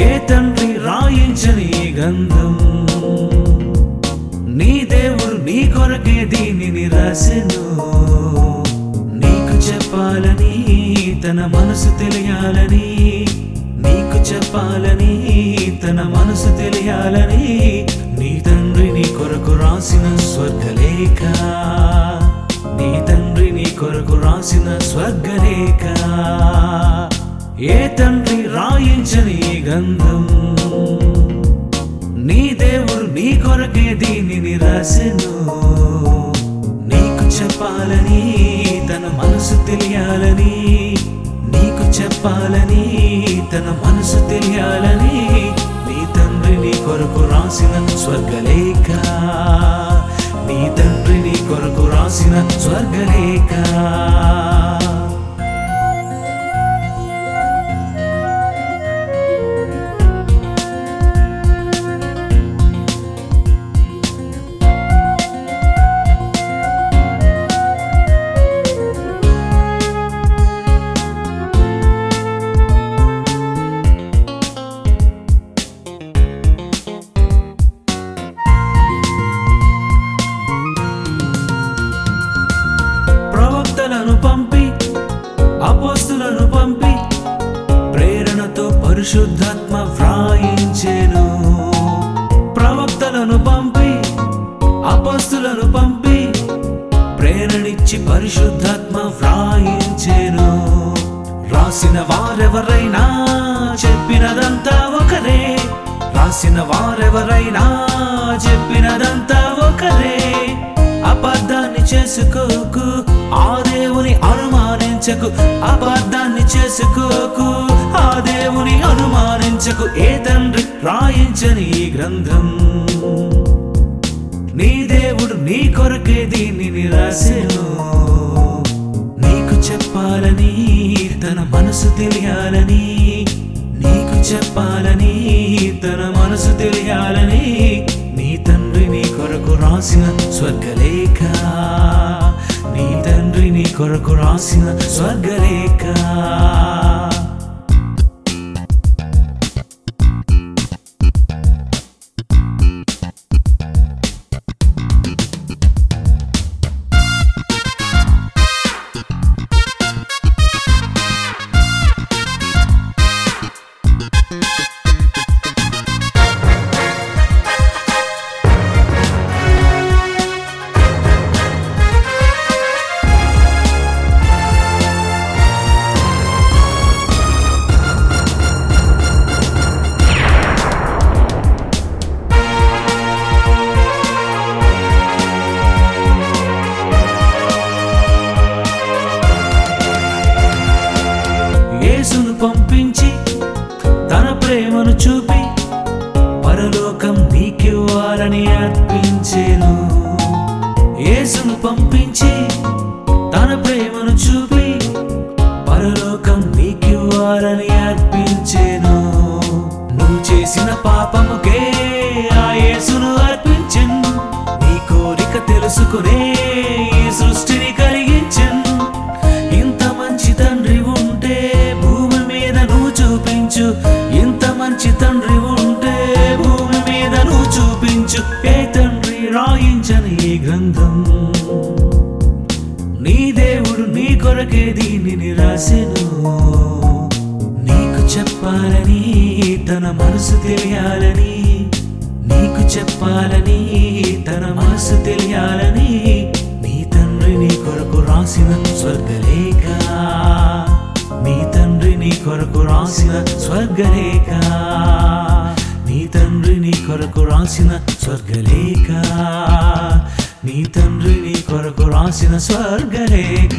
ఏ తండ్రి రాయించని గంధం? నీ దేవుడు నీ కొరకే దీనిని రాసెను? చెప్పాలని తన మనసు తెలియాలని నీకు చెప్పాలని తన మనసు తెలియాలని నీ తండ్రి నీ కొరకు రాసిన స్వర్గలేఖ నీ తండ్రి నీ కొరకు రాసిన స్వర్గలేఖ. ఏ తండ్రి రాయించని గంధం నీ దేవుడు నీ కొరకే దీనిని రాసెను. నీకు చెప్పాలని మనసు తెలియాలని నీకు చెప్పాలని తన మనసు తెలియాలని నీ తండ్రి నీ కొరకు రాసిన స్వర్గలేఖ. నీ తండ్రి నీ కొరకు రాసిన స్వర్గలేఖ. పరిశుద్ధాత్మ వ్రాయించేను. ప్రవక్తలను పంపి అపస్తులను పంపి ప్రేరణిచ్చి పరిశుద్ధాత్మ వ్రాయించేను. రాసిన వారెవరైనా చెప్పినదంతా ఒకరే. రాసిన వారెవరైనా చెప్పినదంతా ఒకరే. అబద్ధాన్ని చేసుకోకు ఆ దేవుని అనుమానించకు అబద్ధాన్ని చేసుకోకు ఆ దేవుని అనుమానించకు ఏ తండ్రి రాయించని ఈ గ్రంథం. నీ దేవుడు నీ కొరకే దీనిని రాసెను నీకు చెప్పాలని తన మనసు తెలియాలని నీకు చెప్పాలని తన మనసు తెలియాలని నీ తండ్రి నీ కొరకు రాసిన స్వర్గలేఖ. ಕೊರಕು ರಾಸಿನ ಸ್ವರ್ಗರೇಖಾ పంపించి తన ప్రేమను చూపి పరలోకం నీకివ్వాలని అర్పించేను. యేసును పంపించి తన ప్రేమను చూపి పరలోకం నీకివ్వాలని అర్పించేను. నువ్వు చేసిన పాపముకే ఆ యేసును అర్పించెను. నీ కోరిక తెలుసుకునే ఈ గ్రంథం. నీ దేవుడు నీ కొరకే దీనిని రాసెను. నీకు చెప్పాలని తన మనసు తెలియాలని నీకు చెప్పాలని తన మనసు తెలియాలని నీ తండ్రి నీ కొరకు రాసిన స్వర్గలేఖ. నీ తండ్రి నీ కొరకు రాసిన స్వర్గలేఖ. తండ్రి నీ కొరకు రాసిన స్వర్గలేఖ. నీ తండ్రి నీ కొరకు రాసిన స్వర్గలేఖ.